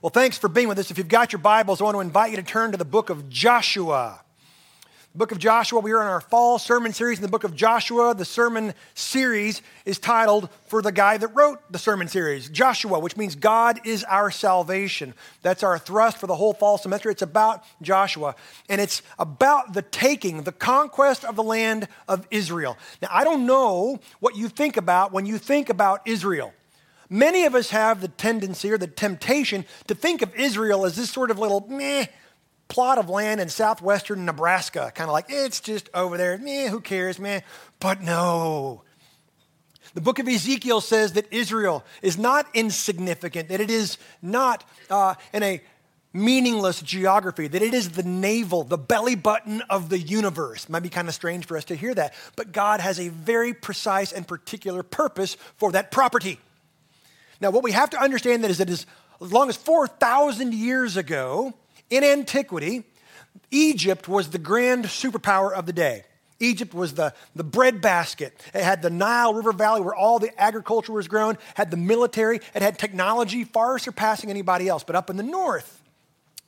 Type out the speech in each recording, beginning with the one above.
Well, thanks for being with us. If you've got your Bibles, I want to invite you to turn to the book of Joshua. The book of Joshua, we are in our fall sermon series in the book of Joshua. The sermon series is titled for the guy that wrote the sermon series, Joshua, which means God is our salvation. That's our thrust for the whole fall semester. It's about Joshua, and it's about the taking, the conquest of the land of Israel. Now, I don't know what you think about when you think about Israel. Many of us have the tendency or the temptation to think of Israel as this sort of little meh plot of land in southwestern Nebraska, kind of like it's just over there, meh, who cares, meh. But no. The book of Ezekiel says that Israel is not insignificant, that it is not uh, in a meaningless geography, that it is the navel, the belly button of the universe. Might be kind of strange for us to hear that, but God has a very precise and particular purpose for that property. Now, what we have to understand that is that as long as 4,000 years ago, in antiquity, Egypt was the grand superpower of the day. Egypt was the, the breadbasket. It had the Nile River Valley where all the agriculture was grown, had the military, it had technology far surpassing anybody else. But up in the north,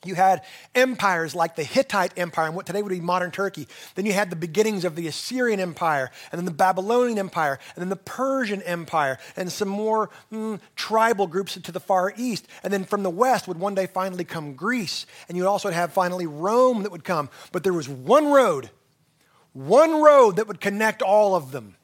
you had empires like the Hittite Empire and what today would be modern Turkey. Then you had the beginnings of the Assyrian Empire, and then the Babylonian Empire, and then the Persian Empire, and some more mm, tribal groups to the far east. And then from the west would one day finally come Greece, and you would also have finally Rome that would come. But there was one road, one road that would connect all of them.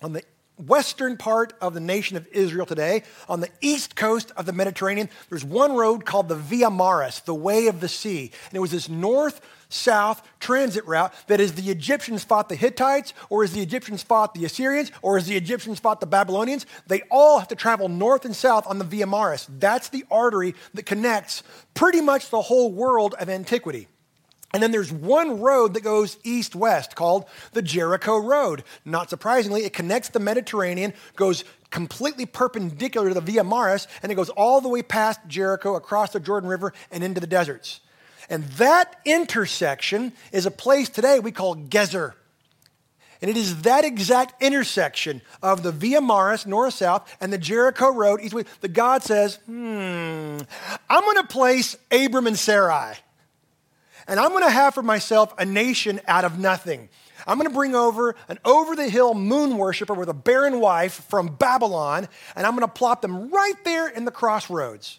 On the western part of the nation of Israel today, on the east coast of the Mediterranean, there's one road called the Via Maris, the Way of the Sea. And it was this north south transit route that as the Egyptians fought the Hittites, or as the Egyptians fought the Assyrians, or as the Egyptians fought the Babylonians, they all have to travel north and south on the Via Maris. That's the artery that connects pretty much the whole world of antiquity. And then there's one road that goes east west called the Jericho Road. Not surprisingly, it connects the Mediterranean, goes completely perpendicular to the Via Maris, and it goes all the way past Jericho, across the Jordan River, and into the deserts. And that intersection is a place today we call Gezer. And it is that exact intersection of the Via Maris, north south, and the Jericho Road, east west, that God says, hmm, I'm going to place Abram and Sarai. And I'm going to have for myself a nation out of nothing. I'm going to bring over an over the hill moon worshiper with a barren wife from Babylon, and I'm going to plop them right there in the crossroads.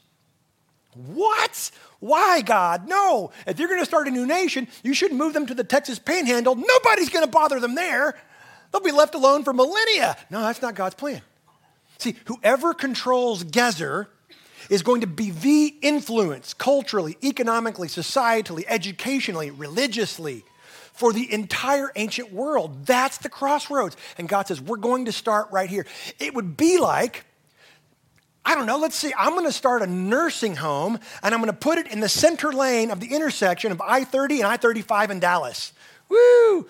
What? Why, God? No. If you're going to start a new nation, you shouldn't move them to the Texas panhandle. Nobody's going to bother them there. They'll be left alone for millennia. No, that's not God's plan. See, whoever controls Gezer is going to be the influence culturally, economically, societally, educationally, religiously for the entire ancient world. That's the crossroads. And God says, we're going to start right here. It would be like, I don't know, let's see, I'm going to start a nursing home and I'm going to put it in the center lane of the intersection of I 30 and I 35 in Dallas. Woo!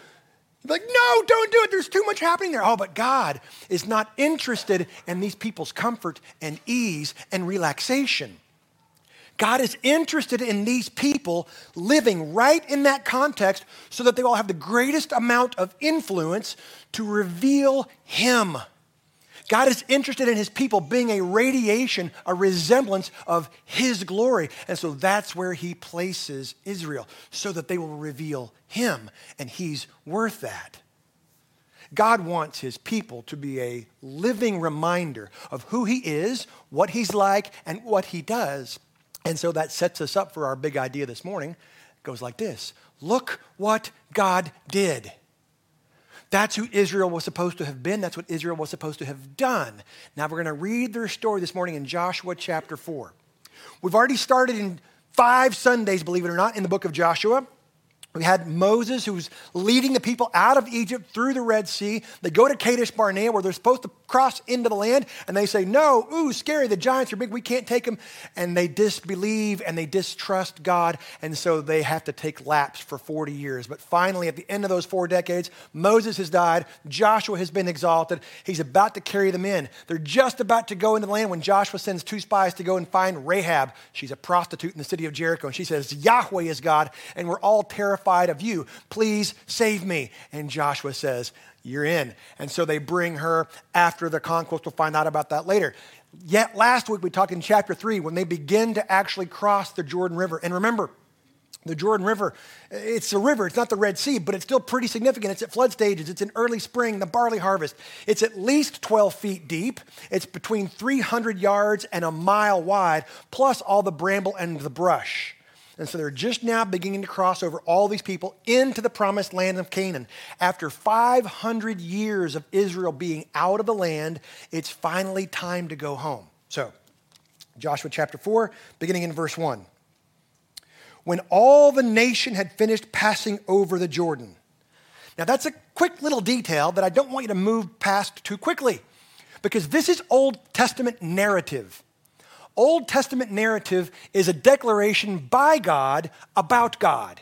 Like, no, don't do it. There's too much happening there. Oh, but God is not interested in these people's comfort and ease and relaxation. God is interested in these people living right in that context so that they all have the greatest amount of influence to reveal Him. God is interested in his people being a radiation, a resemblance of his glory. And so that's where he places Israel, so that they will reveal him, and he's worth that. God wants his people to be a living reminder of who he is, what he's like, and what he does. And so that sets us up for our big idea this morning. It goes like this Look what God did. That's who Israel was supposed to have been. That's what Israel was supposed to have done. Now we're going to read their story this morning in Joshua chapter 4. We've already started in five Sundays, believe it or not, in the book of Joshua. We had Moses who's leading the people out of Egypt through the Red Sea. They go to Kadesh Barnea where they're supposed to cross into the land and they say, No, ooh, scary, the giants are big, we can't take them. And they disbelieve and they distrust God. And so they have to take laps for 40 years. But finally, at the end of those four decades, Moses has died, Joshua has been exalted. He's about to carry them in. They're just about to go into the land when Joshua sends two spies to go and find Rahab. She's a prostitute in the city of Jericho. And she says, Yahweh is God. And we're all terrified terrified of you. Please save me. And Joshua says, You're in. And so they bring her after the conquest. We'll find out about that later. Yet last week we talked in chapter 3 when they begin to actually cross the Jordan River. And remember, the Jordan River, it's a river, it's not the Red Sea, but it's still pretty significant. It's at flood stages, it's in early spring, the barley harvest. It's at least 12 feet deep, it's between 300 yards and a mile wide, plus all the bramble and the brush. And so they're just now beginning to cross over all these people into the promised land of Canaan. After 500 years of Israel being out of the land, it's finally time to go home. So, Joshua chapter 4, beginning in verse 1 when all the nation had finished passing over the Jordan. Now, that's a quick little detail that I don't want you to move past too quickly because this is Old Testament narrative. Old Testament narrative is a declaration by God about God.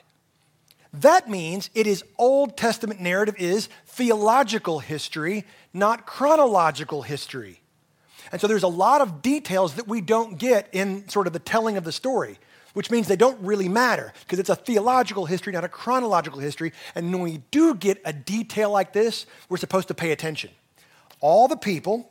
That means it is Old Testament narrative is theological history, not chronological history. And so there's a lot of details that we don't get in sort of the telling of the story which means they don't really matter because it's a theological history, not a chronological history. And when we do get a detail like this, we're supposed to pay attention. All the people,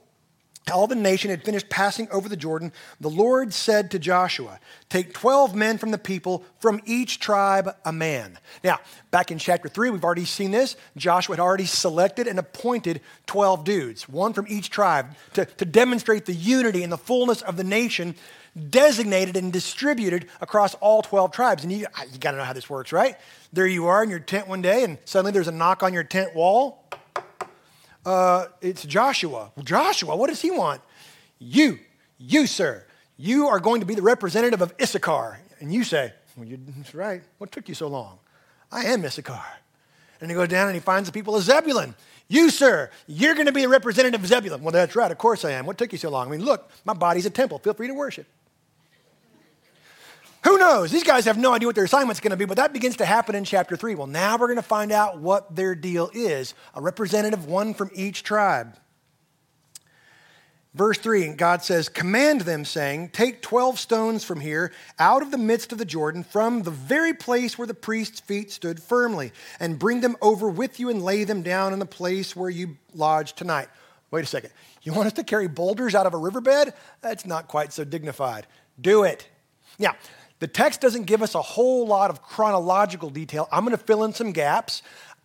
all the nation had finished passing over the Jordan. The Lord said to Joshua, Take 12 men from the people, from each tribe a man. Now, back in chapter 3, we've already seen this. Joshua had already selected and appointed 12 dudes, one from each tribe, to, to demonstrate the unity and the fullness of the nation designated and distributed across all 12 tribes. And you, you got to know how this works, right? There you are in your tent one day, and suddenly there's a knock on your tent wall. Uh, it's Joshua. Joshua, what does he want? You, you, sir, you are going to be the representative of Issachar. And you say, well, that's right. What took you so long? I am Issachar. And he goes down and he finds the people of Zebulun. You, sir, you're going to be the representative of Zebulun. Well, that's right. Of course I am. What took you so long? I mean, look, my body's a temple. Feel free to worship. Who knows? These guys have no idea what their assignment's going to be, but that begins to happen in chapter 3. Well, now we're going to find out what their deal is a representative, one from each tribe. Verse 3, God says, Command them, saying, Take 12 stones from here, out of the midst of the Jordan, from the very place where the priest's feet stood firmly, and bring them over with you and lay them down in the place where you lodge tonight. Wait a second. You want us to carry boulders out of a riverbed? That's not quite so dignified. Do it. Now, the text doesn't give us a whole lot of chronological detail. I'm going to fill in some gaps.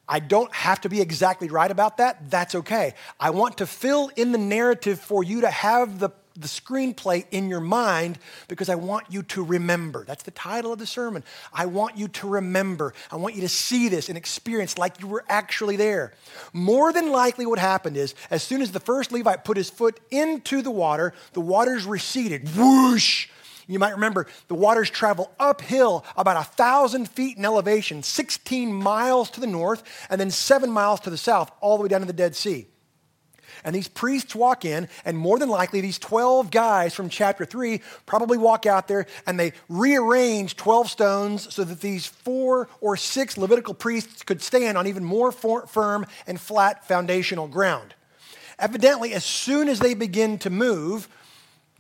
I don't have to be exactly right about that. That's okay. I want to fill in the narrative for you to have the, the screenplay in your mind because I want you to remember. That's the title of the sermon. I want you to remember. I want you to see this and experience like you were actually there. More than likely, what happened is as soon as the first Levite put his foot into the water, the waters receded. Whoosh! You might remember the waters travel uphill about a thousand feet in elevation, 16 miles to the north, and then seven miles to the south, all the way down to the Dead Sea. And these priests walk in, and more than likely, these 12 guys from chapter 3 probably walk out there and they rearrange 12 stones so that these four or six Levitical priests could stand on even more firm and flat foundational ground. Evidently, as soon as they begin to move,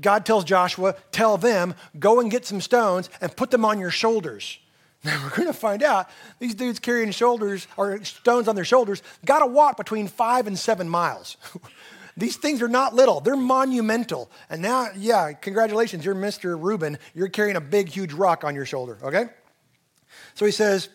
God tells Joshua, Tell them, go and get some stones and put them on your shoulders. Now we're going to find out these dudes carrying shoulders or stones on their shoulders got to walk between five and seven miles. these things are not little, they're monumental. And now, yeah, congratulations, you're Mr. Reuben. You're carrying a big, huge rock on your shoulder, okay? So he says,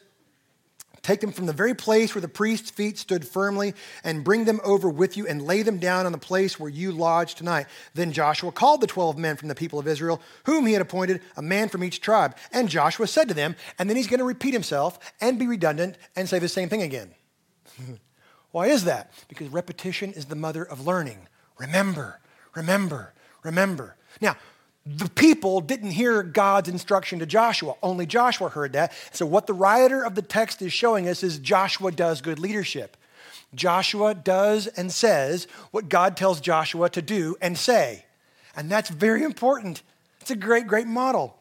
Take them from the very place where the priest's feet stood firmly and bring them over with you and lay them down on the place where you lodge tonight. Then Joshua called the 12 men from the people of Israel, whom he had appointed, a man from each tribe. And Joshua said to them, and then he's going to repeat himself and be redundant and say the same thing again. Why is that? Because repetition is the mother of learning. Remember, remember, remember. Now, the people didn't hear God's instruction to Joshua. Only Joshua heard that. So, what the writer of the text is showing us is Joshua does good leadership. Joshua does and says what God tells Joshua to do and say. And that's very important. It's a great, great model.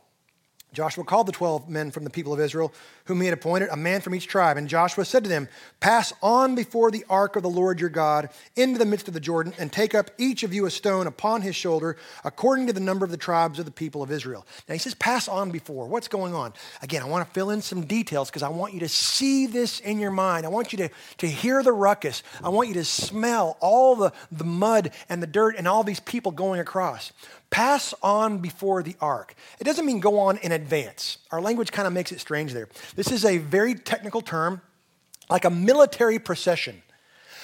Joshua called the 12 men from the people of Israel, whom he had appointed, a man from each tribe. And Joshua said to them, Pass on before the ark of the Lord your God into the midst of the Jordan, and take up each of you a stone upon his shoulder, according to the number of the tribes of the people of Israel. Now he says, Pass on before. What's going on? Again, I want to fill in some details because I want you to see this in your mind. I want you to, to hear the ruckus. I want you to smell all the, the mud and the dirt and all these people going across. Pass on before the ark. It doesn't mean go on in advance. Our language kind of makes it strange there. This is a very technical term, like a military procession.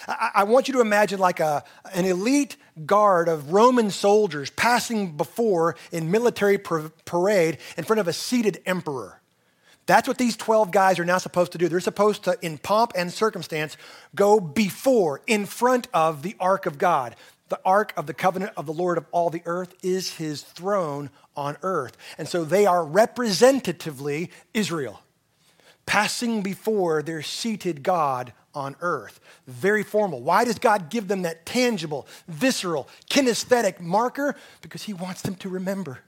I, I want you to imagine like a, an elite guard of Roman soldiers passing before in military parade in front of a seated emperor. That's what these 12 guys are now supposed to do. They're supposed to, in pomp and circumstance, go before, in front of the ark of God. The ark of the covenant of the Lord of all the earth is his throne on earth. And so they are representatively Israel, passing before their seated God on earth. Very formal. Why does God give them that tangible, visceral, kinesthetic marker? Because he wants them to remember.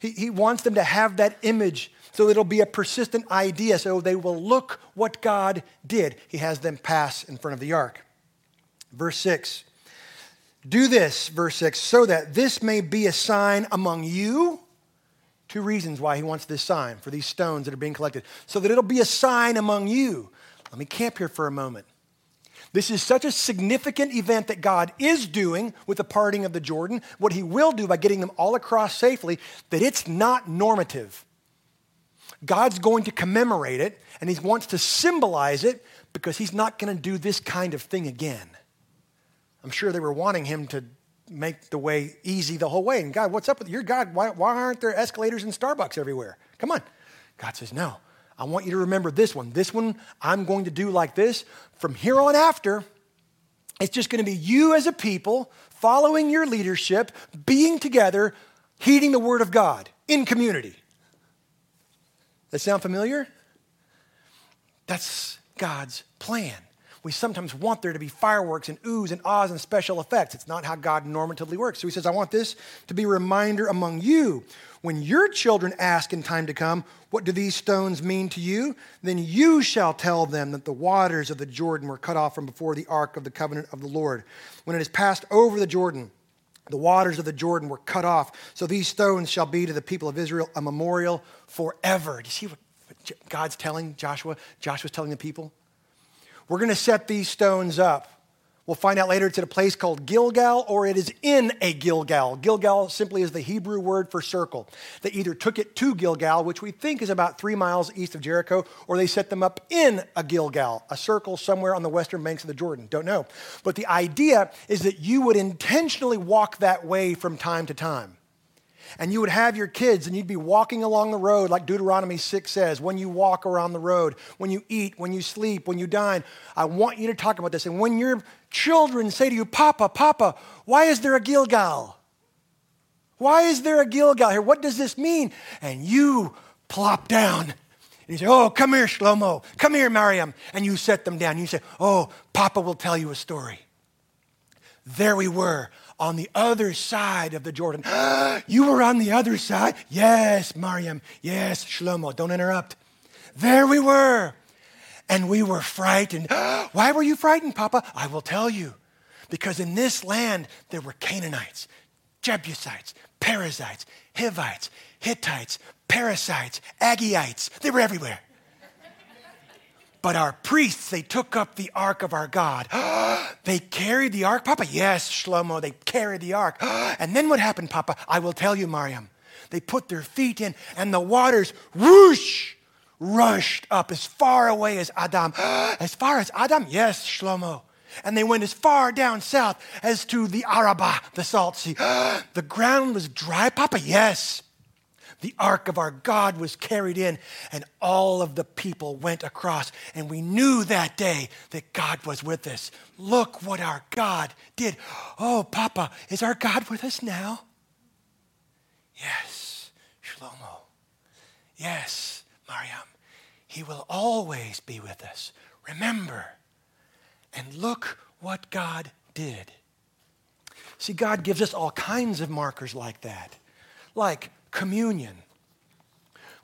He, he wants them to have that image so it'll be a persistent idea so they will look what God did. He has them pass in front of the ark. Verse 6 do this, verse 6, so that this may be a sign among you. Two reasons why he wants this sign for these stones that are being collected. So that it'll be a sign among you. Let me camp here for a moment. This is such a significant event that God is doing with the parting of the Jordan, what he will do by getting them all across safely, that it's not normative. God's going to commemorate it, and he wants to symbolize it because he's not going to do this kind of thing again. I'm sure they were wanting him to make the way easy the whole way. And God, what's up with your God? Why, why aren't there escalators and Starbucks everywhere? Come on. God says, No, I want you to remember this one. This one I'm going to do like this. From here on after, it's just going to be you as a people following your leadership, being together, heeding the word of God in community. That sound familiar? That's God's plan we sometimes want there to be fireworks and oohs and ahs and special effects. It's not how God normatively works. So he says, I want this to be a reminder among you. When your children ask in time to come, What do these stones mean to you? Then you shall tell them that the waters of the Jordan were cut off from before the ark of the covenant of the Lord. When it is passed over the Jordan, the waters of the Jordan were cut off. So these stones shall be to the people of Israel a memorial forever. Do you see what God's telling Joshua? Joshua's telling the people? We're going to set these stones up. We'll find out later it's at a place called Gilgal or it is in a Gilgal. Gilgal simply is the Hebrew word for circle. They either took it to Gilgal, which we think is about three miles east of Jericho, or they set them up in a Gilgal, a circle somewhere on the western banks of the Jordan. Don't know. But the idea is that you would intentionally walk that way from time to time and you would have your kids and you'd be walking along the road, like Deuteronomy 6 says, when you walk around the road, when you eat, when you sleep, when you dine. I want you to talk about this. And when your children say to you, Papa, Papa, why is there a Gilgal? Why is there a Gilgal here? What does this mean? And you plop down and you say, Oh, come here, Shlomo. Come here, Mariam. And you set them down. You say, Oh, Papa will tell you a story. There we were on the other side of the Jordan. you were on the other side? Yes, Mariam. Yes, Shlomo. Don't interrupt. There we were. And we were frightened. Why were you frightened, Papa? I will tell you. Because in this land there were Canaanites, Jebusites, Perizzites, Hivites, Hittites, Parasites, Aggaites. They were everywhere. But our priests, they took up the ark of our God. they carried the ark, Papa? Yes, Shlomo, they carried the ark. and then what happened, Papa? I will tell you, Mariam. They put their feet in, and the waters, whoosh, rushed up as far away as Adam. as far as Adam? Yes, Shlomo. And they went as far down south as to the Arabah, the salt sea. the ground was dry, Papa? Yes the ark of our God was carried in, and all of the people went across. And we knew that day that God was with us. Look what our God did. Oh, Papa, is our God with us now? Yes, Shlomo. Yes, Mariam. He will always be with us. Remember. And look what God did. See, God gives us all kinds of markers like that, like communion.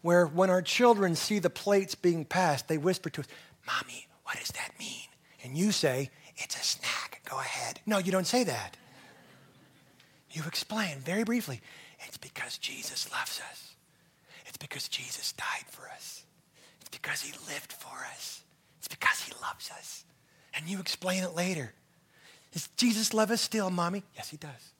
where when our children see the plates being passed, they whisper to us, Mommy, what does that mean? And you say, It's a snack. Go ahead. No, you don't say that. You explain very briefly, It's because Jesus loves us. It's because Jesus died for us. It's because he lived for us. It's because he loves us. And you explain it later. Does Jesus love us still, mommy? Yes, he does.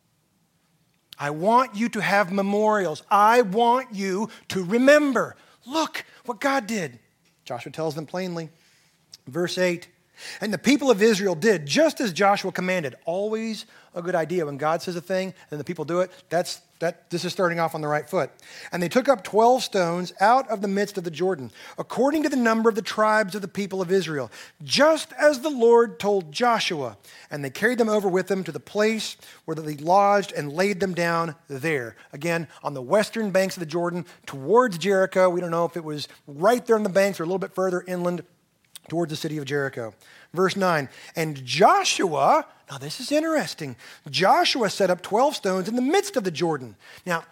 I want you to have memorials. I want you to remember. Look what God did. Joshua tells them plainly. Verse 8 And the people of Israel did just as Joshua commanded. Always a good idea. When God says a thing and the people do it, that's that this is starting off on the right foot. And they took up 12 stones out of the midst of the Jordan, according to the number of the tribes of the people of Israel, just as the Lord told Joshua. And they carried them over with them to the place where they lodged and laid them down there. Again, on the western banks of the Jordan, towards Jericho. We don't know if it was right there on the banks or a little bit further inland towards the city of Jericho. Verse 9, and Joshua, now this is interesting. Joshua set up 12 stones in the midst of the Jordan. Now,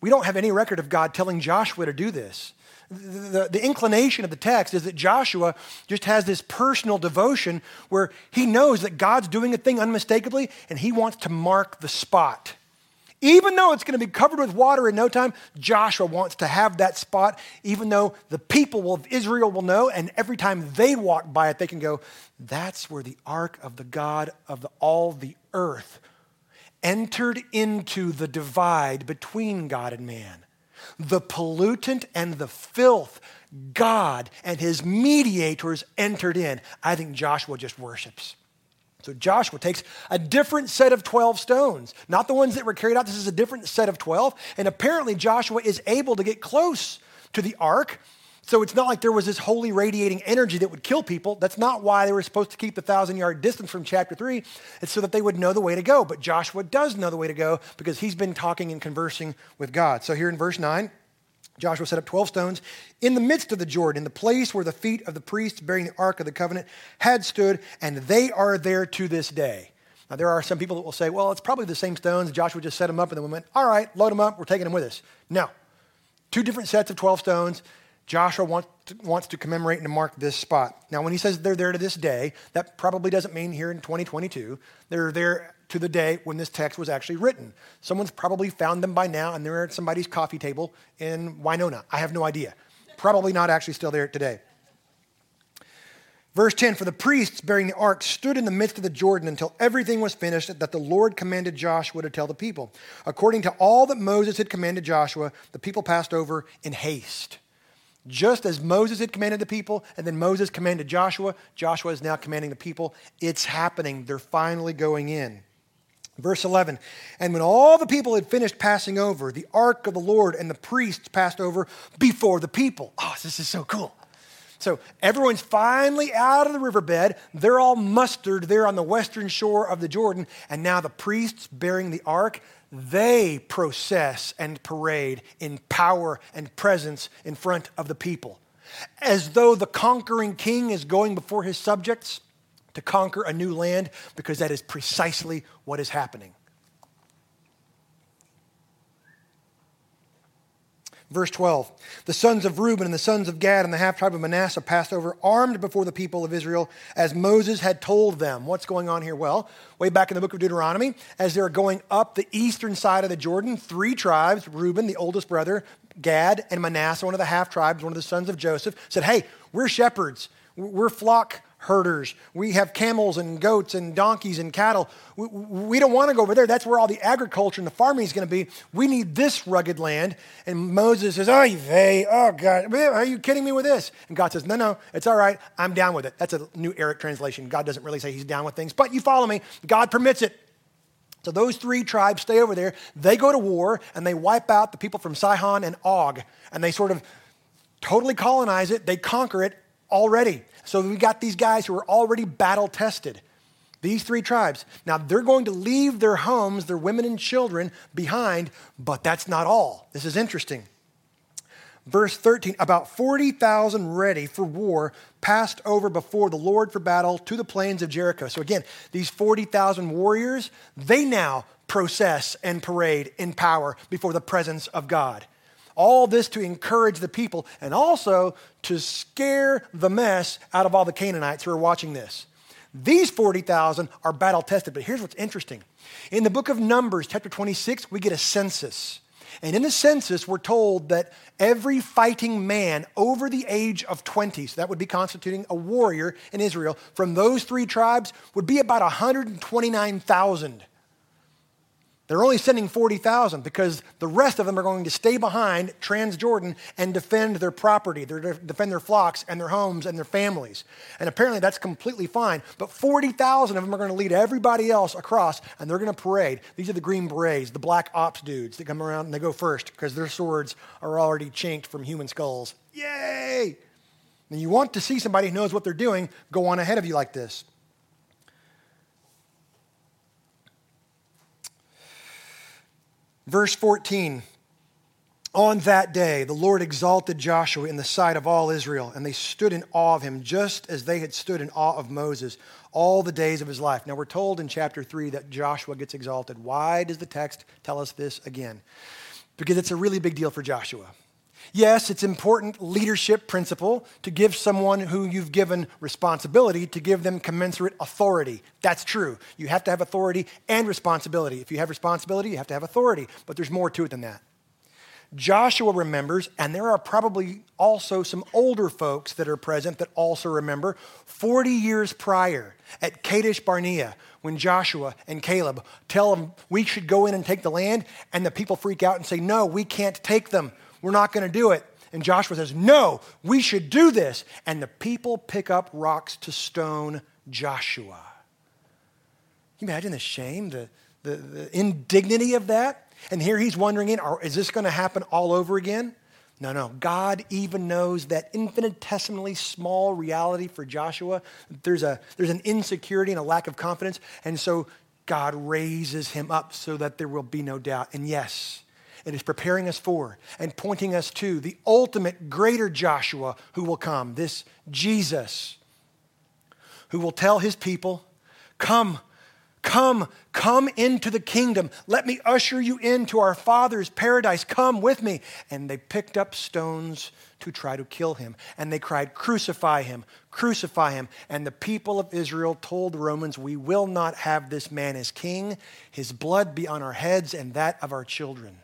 we don't have any record of God telling Joshua to do this. The, the, the, inclination of the text is that Joshua just has this personal devotion where he knows that God's doing a thing unmistakably and he wants to mark the spot. Even though it's going to be covered with water in no time, Joshua wants to have that spot, even though the people of Israel will know, and every time they walk by it, they can go, that's where the ark of the God of the, all the earth entered into the divide between God and man. The pollutant and the filth, God and his mediators entered in. I think Joshua just worships. So Joshua takes a different set of 12 stones, not the ones that were carried out. This is a different set of 12. And apparently, Joshua is able to get close to the ark. So it's not like there was this holy radiating energy that would kill people. That's not why they were supposed to keep the thousand yard distance from chapter three. It's so that they would know the way to go. But Joshua does know the way to go because he's been talking and conversing with God. So here in verse 9, Joshua set up 12 stones in the midst of the Jordan, in the place where the feet of the priests bearing the Ark of the Covenant had stood, and they are there to this day. Now, there are some people that will say, well, it's probably the same stones. Joshua just set them up, and then we went, all right, load them up, we're taking them with us. No. Two different sets of 12 stones. Joshua wants to, wants to commemorate and to mark this spot. Now, when he says they're there to this day, that probably doesn't mean here in 2022. They're there to the day when this text was actually written. Someone's probably found them by now, and they're at somebody's coffee table in Winona. I have no idea. Probably not actually still there today. Verse 10 For the priests bearing the ark stood in the midst of the Jordan until everything was finished that the Lord commanded Joshua to tell the people. According to all that Moses had commanded Joshua, the people passed over in haste. Just as Moses had commanded the people, and then Moses commanded Joshua, Joshua is now commanding the people. It's happening. They're finally going in. Verse 11, and when all the people had finished passing over, the ark of the Lord and the priests passed over before the people. Oh, this is so cool. So everyone's finally out of the riverbed. They're all mustered there on the western shore of the Jordan. And now the priests bearing the ark, they process and parade in power and presence in front of the people. As though the conquering king is going before his subjects to conquer a new land because that is precisely what is happening. Verse 12 The sons of Reuben and the sons of Gad and the half tribe of Manasseh passed over armed before the people of Israel as Moses had told them. What's going on here? Well, way back in the book of Deuteronomy, as they're going up the eastern side of the Jordan, three tribes Reuben, the oldest brother, Gad, and Manasseh, one of the half tribes, one of the sons of Joseph, said, Hey, we're shepherds, we're flock herders. We have camels and goats and donkeys and cattle. We, we don't want to go over there. That's where all the agriculture and the farming is going to be. We need this rugged land. And Moses says, Oh, they, oh, God, are you kidding me with this? And God says, No, no, it's all right. I'm down with it. That's a new Eric translation. God doesn't really say he's down with things, but you follow me. God permits it. So those three tribes stay over there. They go to war and they wipe out the people from Sihon and Og. And they sort of totally colonize it. They conquer it already. So we got these guys who are already battle tested. These three tribes. Now they're going to leave their homes, their women and children behind, but that's not all. This is interesting. Verse 13 about 40,000 ready for war passed over before the Lord for battle to the plains of Jericho. So again, these 40,000 warriors, they now process and parade in power before the presence of God. All this to encourage the people and also to scare the mess out of all the Canaanites who are watching this. These 40,000 are battle tested, but here's what's interesting. In the book of Numbers, chapter 26, we get a census. And in the census, we're told that every fighting man over the age of 20, so that would be constituting a warrior in Israel, from those three tribes would be about 129,000. They're only sending 40,000 because the rest of them are going to stay behind Transjordan and defend their property, They're defend their flocks and their homes and their families. And apparently that's completely fine. But 40,000 of them are going to lead everybody else across and they're going to parade. These are the Green Berets, the black ops dudes that come around and they go first because their swords are already chinked from human skulls. Yay! And you want to see somebody who knows what they're doing go on ahead of you like this. Verse 14 On that day, the Lord exalted Joshua in the sight of all Israel, and they stood in awe of him, just as they had stood in awe of Moses all the days of his life. Now, we're told in chapter 3 that Joshua gets exalted. Why does the text tell us this again? Because it's a really big deal for Joshua. Yes, it's important leadership principle to give someone who you've given responsibility to give them commensurate authority. That's true. You have to have authority and responsibility. If you have responsibility, you have to have authority, but there's more to it than that. Joshua remembers, and there are probably also some older folks that are present that also remember 40 years prior at Kadesh Barnea when Joshua and Caleb tell them we should go in and take the land, and the people freak out and say, No, we can't take them. We're not going to do it. And Joshua says, No, we should do this. And the people pick up rocks to stone Joshua. Can you imagine the shame, the, the, the indignity of that? And here he's wondering, is this going to happen all over again? No, no. God even knows that infinitesimally small reality for Joshua. There's, a, there's an insecurity and a lack of confidence. And so God raises him up so that there will be no doubt. And yes, it is preparing us for and pointing us to the ultimate greater Joshua who will come, this Jesus, who will tell his people, Come, come, come into the kingdom. Let me usher you into our Father's paradise. Come with me. And they picked up stones to try to kill him. And they cried, Crucify him, crucify him. And the people of Israel told the Romans, We will not have this man as king. His blood be on our heads and that of our children.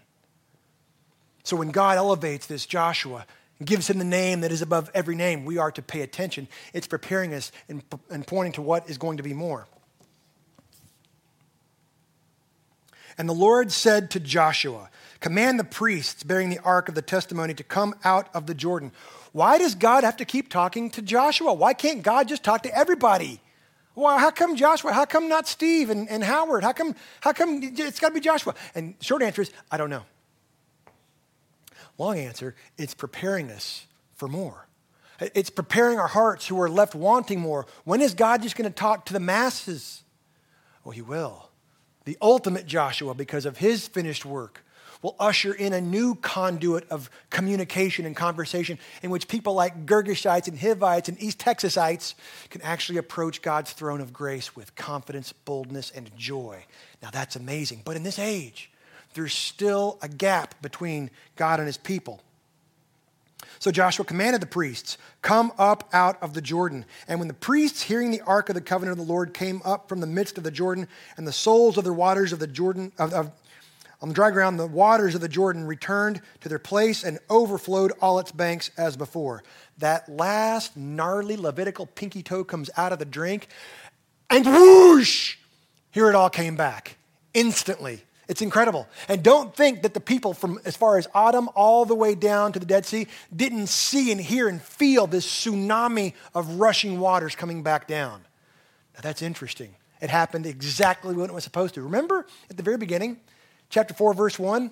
So when God elevates this Joshua and gives him the name that is above every name, we are to pay attention. It's preparing us and, and pointing to what is going to be more. And the Lord said to Joshua, Command the priests bearing the ark of the testimony to come out of the Jordan. Why does God have to keep talking to Joshua? Why can't God just talk to everybody? Well, how come Joshua? How come not Steve and, and Howard? How come, how come it's got to be Joshua? And short answer is, I don't know. Long answer, it's preparing us for more. It's preparing our hearts who are left wanting more. When is God just going to talk to the masses? Well, He will. The ultimate Joshua, because of His finished work, will usher in a new conduit of communication and conversation in which people like Girgashites and Hivites and East Texasites can actually approach God's throne of grace with confidence, boldness, and joy. Now that's amazing. But in this age, there's still a gap between God and his people. So Joshua commanded the priests, Come up out of the Jordan. And when the priests, hearing the ark of the covenant of the Lord, came up from the midst of the Jordan, and the soles of the waters of the Jordan, of, of, on the dry ground, the waters of the Jordan returned to their place and overflowed all its banks as before. That last gnarly Levitical pinky toe comes out of the drink, and whoosh! Here it all came back instantly. It's incredible. And don't think that the people from as far as Adam all the way down to the Dead Sea didn't see and hear and feel this tsunami of rushing waters coming back down. Now that's interesting. It happened exactly when it was supposed to. Remember at the very beginning, chapter 4, verse 1?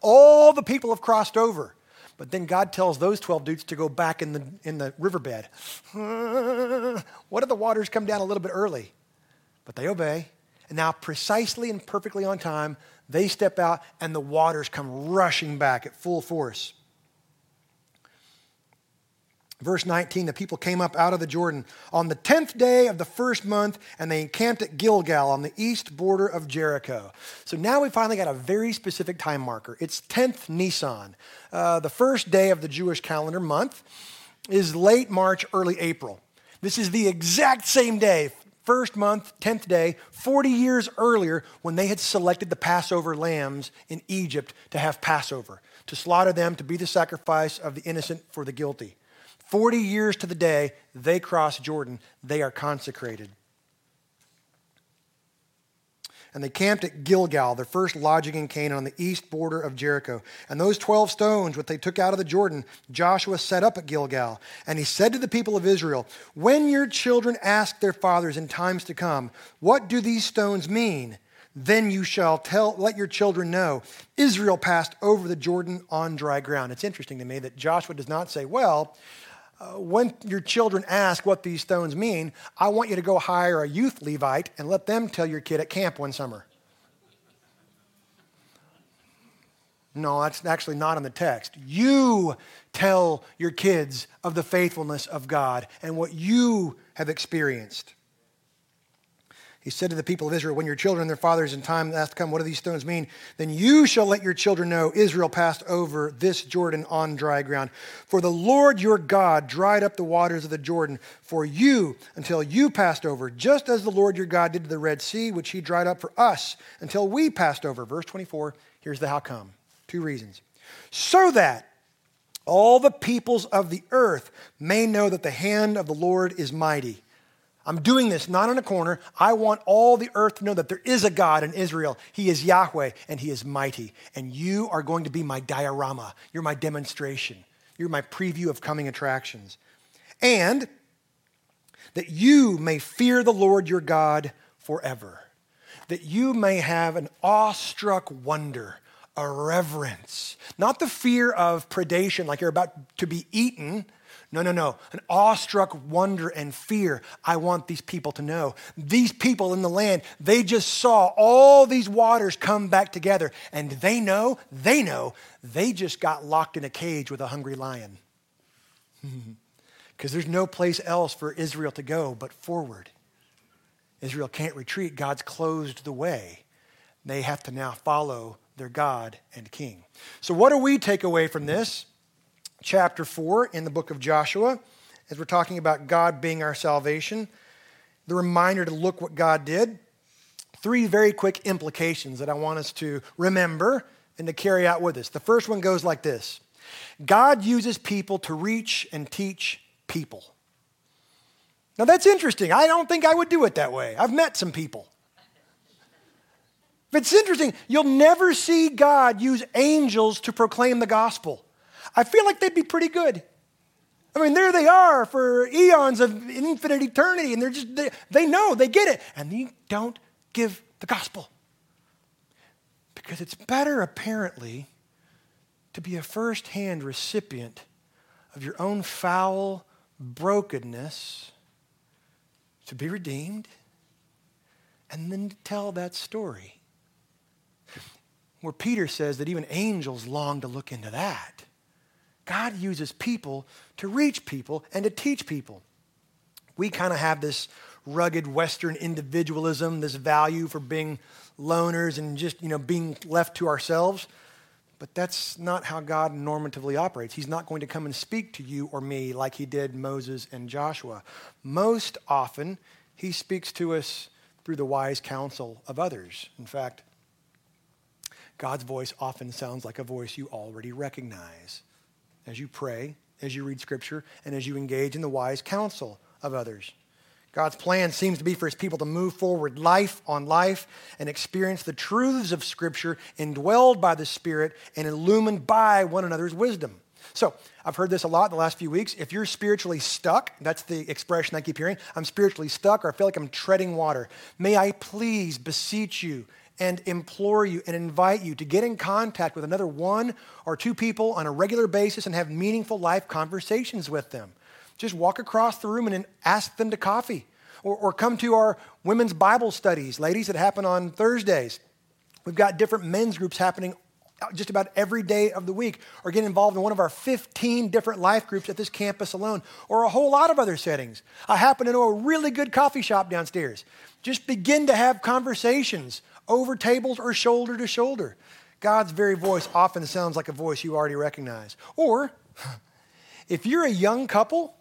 All the people have crossed over. But then God tells those 12 dudes to go back in the, in the riverbed. what if the waters come down a little bit early? But they obey. And now, precisely and perfectly on time, they step out and the waters come rushing back at full force. Verse 19, the people came up out of the Jordan on the 10th day of the first month, and they encamped at Gilgal on the east border of Jericho. So now we finally got a very specific time marker. It's 10th Nisan. Uh, the first day of the Jewish calendar month is late March, early April. This is the exact same day, first month, 10th day, 40 years earlier, when they had selected the Passover lambs in Egypt to have Passover, to slaughter them to be the sacrifice of the innocent for the guilty. 40 years to the day they cross Jordan, they are consecrated. And they camped at Gilgal, their first lodging in Canaan on the east border of Jericho. And those 12 stones, which they took out of the Jordan, Joshua set up at Gilgal. And he said to the people of Israel, When your children ask their fathers in times to come, What do these stones mean? Then you shall tell, let your children know, Israel passed over the Jordan on dry ground. It's interesting to me that Joshua does not say, Well, uh, when your children ask what these stones mean, I want you to go hire a youth Levite and let them tell your kid at camp one summer. No, that's actually not in the text. You tell your kids of the faithfulness of God and what you have experienced. He said to the people of Israel, When your children and their fathers in time to come, what do these stones mean? Then you shall let your children know Israel passed over this Jordan on dry ground. For the Lord your God dried up the waters of the Jordan for you until you passed over, just as the Lord your God did to the Red Sea, which he dried up for us until we passed over. Verse 24, here's the how come. Two reasons. So that all the peoples of the earth may know that the hand of the Lord is mighty I'm doing this not in a corner. I want all the earth to know that there is a God in Israel. He is Yahweh and He is mighty. And you are going to be my diorama. You're my demonstration. You're my preview of coming attractions. And that you may fear the Lord your God forever. That you may have an awestruck wonder, a reverence, not the fear of predation like you're about to be eaten no, no, no. An awestruck wonder and fear. I want these people to know. These people in the land, they just saw all these waters come back together, and they know, they know, they just got locked in a cage with a hungry lion. Because there's no place else for Israel to go but forward. Israel can't retreat. God's closed the way. They have to now follow their God and King. So, what do we take away from this? Chapter 4 in the book of Joshua, as we're talking about God being our salvation, the reminder to look what God did. Three very quick implications that I want us to remember and to carry out with us. The first one goes like this God uses people to reach and teach people. Now that's interesting. I don't think I would do it that way. I've met some people. But it's interesting. You'll never see God use angels to proclaim the gospel. I feel like they'd be pretty good. I mean, there they are for eons of infinite eternity, and they're just, they, they know, they get it, and they don't give the gospel. Because it's better, apparently, to be a first hand recipient of your own foul brokenness, to be redeemed, and then to tell that story. Where Peter says that even angels long to look into that. God uses people to reach people and to teach people. We kind of have this rugged Western individualism, this value for being loners and just, you know, being left to ourselves. But that's not how God normatively operates. He's not going to come and speak to you or me like he did Moses and Joshua. Most often, he speaks to us through the wise counsel of others. In fact, God's voice often sounds like a voice you already recognize as you pray, as you read Scripture, and as you engage in the wise counsel of others. God's plan seems to be for his people to move forward life on life and experience the truths of Scripture indwelled by the Spirit and illumined by one another's wisdom. So, I've heard this a lot in the last few weeks. If you're spiritually stuck, that's the expression I keep hearing. I'm spiritually stuck or I feel like I'm treading water. May I please beseech you and implore you and invite you to get in contact with another one or two people on a regular basis and have meaningful life conversations with them. Just walk across the room and ask them to coffee. Or, or come to our women's Bible studies, ladies, that happen on Thursdays. We've got different men's groups happening just about every day of the week, or get involved in one of our 15 different life groups at this campus alone, or a whole lot of other settings. I happen to know a really good coffee shop downstairs. Just begin to have conversations over tables or shoulder to shoulder. God's very voice often sounds like a voice you already recognize. Or if you're a young couple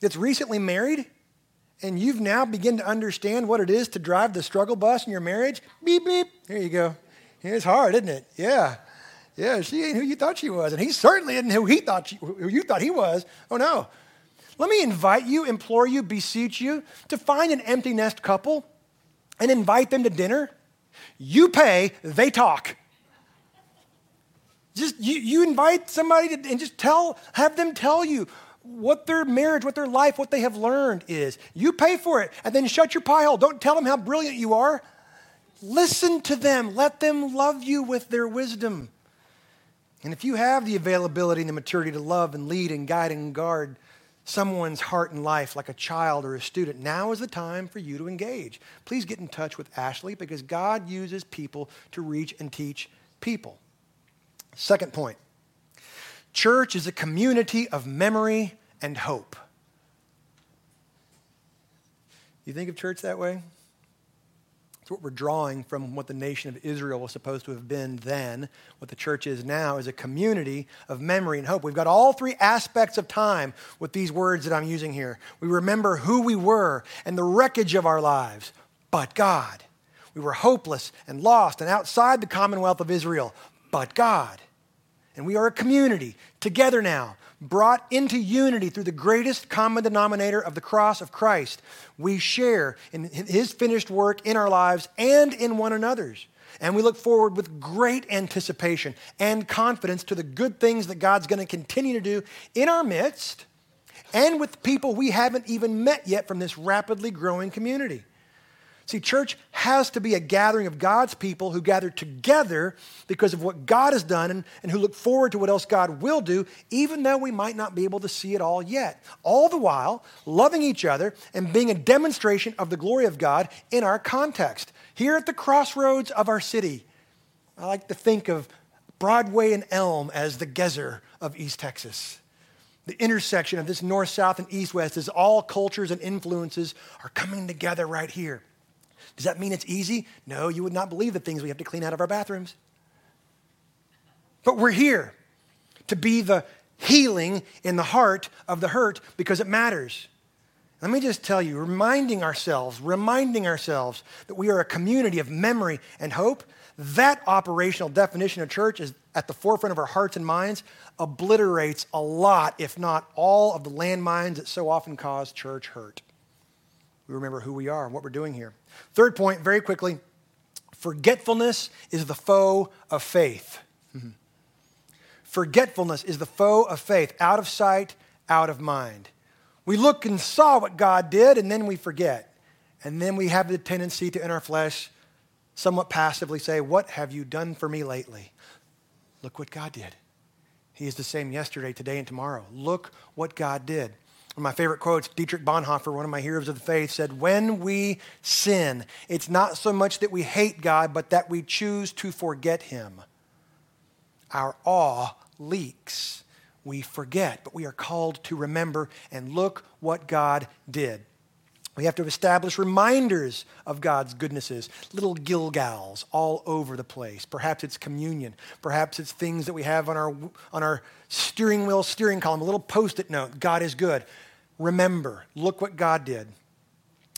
that's recently married and you've now begun to understand what it is to drive the struggle bus in your marriage, beep, beep, there you go. It's hard, isn't it? Yeah. Yeah, she ain't who you thought she was. And he certainly isn't who he thought she, who you thought he was. Oh no. Let me invite you, implore you, beseech you to find an empty nest couple and invite them to dinner. You pay, they talk. Just you, you invite somebody to, and just tell, have them tell you what their marriage, what their life, what they have learned is. You pay for it and then shut your pie hole. Don't tell them how brilliant you are. Listen to them. Let them love you with their wisdom. And if you have the availability and the maturity to love and lead and guide and guard someone's heart and life like a child or a student, now is the time for you to engage. Please get in touch with Ashley because God uses people to reach and teach people. Second point church is a community of memory and hope. You think of church that way? It's what we're drawing from what the nation of Israel was supposed to have been then. What the church is now is a community of memory and hope. We've got all three aspects of time with these words that I'm using here. We remember who we were and the wreckage of our lives, but God. We were hopeless and lost and outside the commonwealth of Israel, but God. And we are a community together now brought into unity through the greatest common denominator of the cross of Christ. We share in his finished work in our lives and in one another's. And we look forward with great anticipation and confidence to the good things that God's going to continue to do in our midst and with people we haven't even met yet from this rapidly growing community. See, church has to be a gathering of God's people who gather together because of what God has done and, and, who look forward to what else God will do, even though we might not be able to see it all yet. All the while, loving each other and being a demonstration of the glory of God in our context. Here at the crossroads of our city, I like to think of Broadway and Elm as the Gezer of East Texas the intersection of this north, south, and east, west as all cultures and influences are coming together right here. Does that mean it's easy? No, you would not believe the things we have to clean out of our bathrooms. But we're here to be the healing in the heart of the hurt because it matters. Let me just tell you, reminding ourselves, reminding ourselves that we are a community of memory and hope, that operational definition of church is at the forefront of our hearts and minds, obliterates a lot, if not all, of the landmines that so often cause church hurt. We remember who we are and what we're doing here. Third point, very quickly forgetfulness is the foe of faith. Mm-hmm. Forgetfulness is the foe of faith, out of sight, out of mind. We look and saw what God did, and then we forget. And then we have the tendency to, in our flesh, somewhat passively say, What have you done for me lately? Look what God did. He is the same yesterday, today, and tomorrow. Look what God did. One of my favorite quotes, Dietrich Bonhoeffer, one of my heroes of the faith, said, When we sin, it's not so much that we hate God, but that we choose to forget Him. Our awe leaks. We forget, but we are called to remember and look what God did. We have to establish reminders of God's goodnesses, little Gilgals all over the place. Perhaps it's communion. Perhaps it's things that we have on our, on our steering wheel, steering column, a little post it note God is good. Remember, look what God did.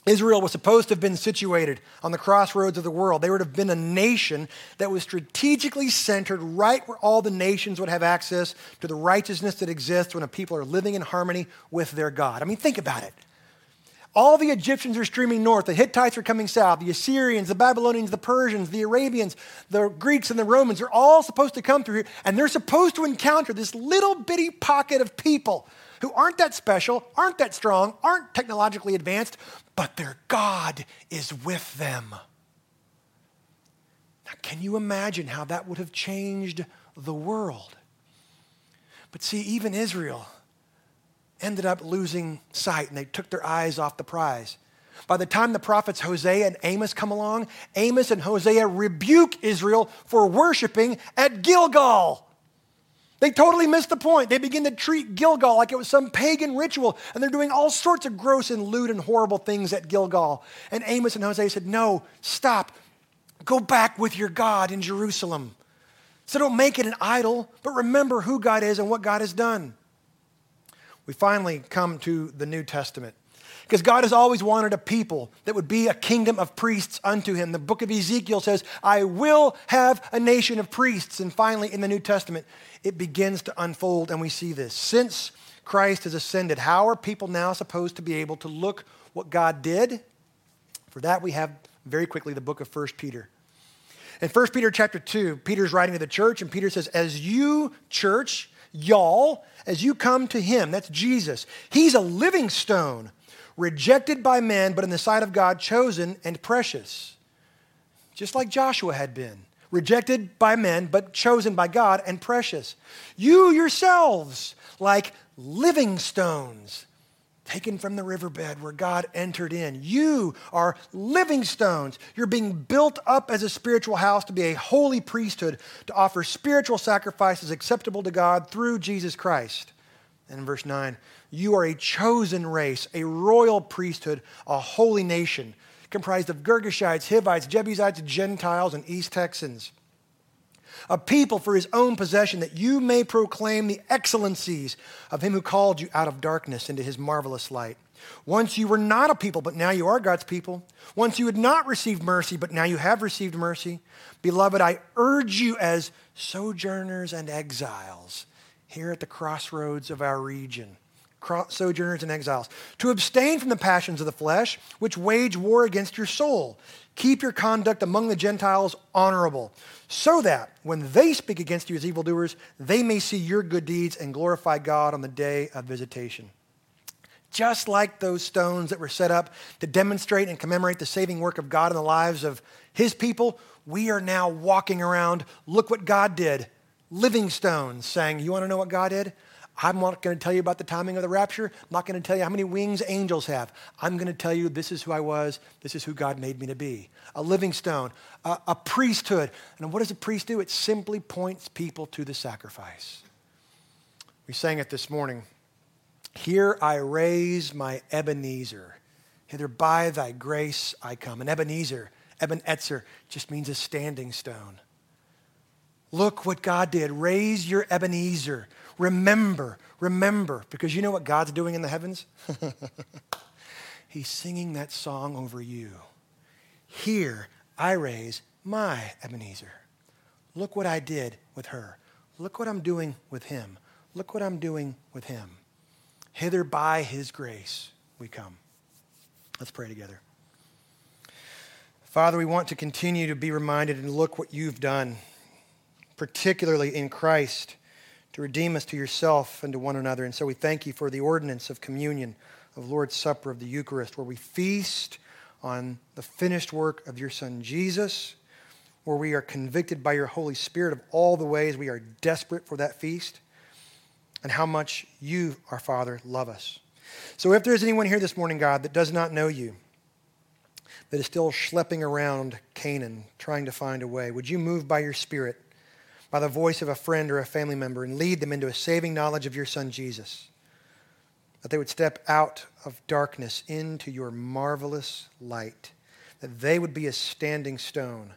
Israel was supposed to have been situated on the crossroads of the world. They would have been a nation that was strategically centered right where all the nations would have access to the righteousness that exists when a people are living in harmony with their God. I mean, think about it. All the Egyptians are streaming north. The Hittites are coming south. The Assyrians, the Babylonians, the Persians, the Arabians, the Greeks, and the Romans are all supposed to come through here. And they're supposed to encounter this little bitty pocket of people who aren't that special, aren't that strong, aren't technologically advanced, but their God is with them. Now, can you imagine how that would have changed the world? But see, even Israel ended up losing sight and they took their eyes off the prize. By the time the prophets Hosea and Amos come along, Amos and Hosea rebuke Israel for worshiping at Gilgal. They totally missed the point. They begin to treat Gilgal like it was some pagan ritual, and they're doing all sorts of gross and lewd and horrible things at Gilgal. And Amos and Hosea said, No, stop. Go back with your God in Jerusalem. So don't make it an idol, but remember who God is and what God has done. We finally come to the New Testament. Because God has always wanted a people that would be a kingdom of priests unto him. The book of Ezekiel says, I will have a nation of priests. And finally, in the New Testament, it begins to unfold, and we see this. Since Christ has ascended, how are people now supposed to be able to look what God did? For that, we have very quickly the book of 1 Peter. In 1 Peter chapter 2, Peter's writing to the church, and Peter says, As you, church, y'all, as you come to him, that's Jesus, he's a living stone rejected by men, but in the sight of God, chosen and precious. Just like Joshua had been, rejected by men, but chosen by God and precious. You yourselves, like living stones, taken from the riverbed where God entered in. You are living stones. You're being built up as a spiritual house to be a holy priesthood, to offer spiritual sacrifices acceptable to God through Jesus Christ. And in verse 9, you are a chosen race, a royal priesthood, a holy nation, comprised of Girgashites, Hivites, Jebusites, Gentiles, and East Texans. A people for his own possession, that you may proclaim the excellencies of him who called you out of darkness into his marvelous light. Once you were not a people, but now you are God's people. Once you had not received mercy, but now you have received mercy. Beloved, I urge you as sojourners and exiles here at the crossroads of our region sojourners and exiles, to abstain from the passions of the flesh, which wage war against your soul. Keep your conduct among the Gentiles honorable, so that when they speak against you as evildoers, they may see your good deeds and glorify God on the day of visitation. Just like those stones that were set up to demonstrate and commemorate the saving work of God in the lives of his people, we are now walking around, look what God did, living stones, saying, You want to know what God did? I'm not going to tell you about the timing of the rapture. I'm not going to tell you how many wings angels have. I'm going to tell you this is who I was. This is who God made me to be. A living stone, a, a priesthood. And what does a priest do? It simply points people to the sacrifice. We sang it this morning. Here I raise my Ebenezer. Hither by thy grace I come. And Ebenezer, Eben Etzer, just means a standing stone. Look what God did. Raise your Ebenezer. Remember, remember, because you know what God's doing in the heavens? He's singing that song over you. Here I raise my Ebenezer. Look what I did with her. Look what I'm doing with him. Look what I'm doing with him. Hither by his grace we come. Let's pray together. Father, we want to continue to be reminded and look what you've done, particularly in Christ to redeem us to yourself and to one another. And so we thank you for the ordinance of communion, of Lord's Supper, of the Eucharist, where we feast on the finished work of your Son Jesus, where we are convicted by your Holy Spirit of all the ways we are desperate for that feast, and how much you, our Father, love us. So if there's anyone here this morning, God, that does not know you, that is still schlepping around Canaan trying to find a way, would you move by your Spirit? By the voice of a friend or a family member and lead them into a saving knowledge of your Son Jesus. That they would step out of darkness into your marvelous light. That they would be a standing stone,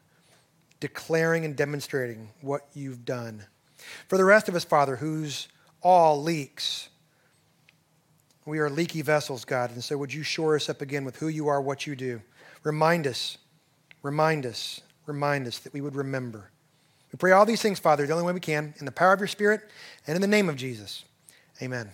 declaring and demonstrating what you've done. For the rest of us, Father, whose all leaks, we are leaky vessels, God. And so would you shore us up again with who you are, what you do? Remind us, remind us, remind us that we would remember. We pray all these things, Father, the only way we can, in the power of your Spirit and in the name of Jesus. Amen.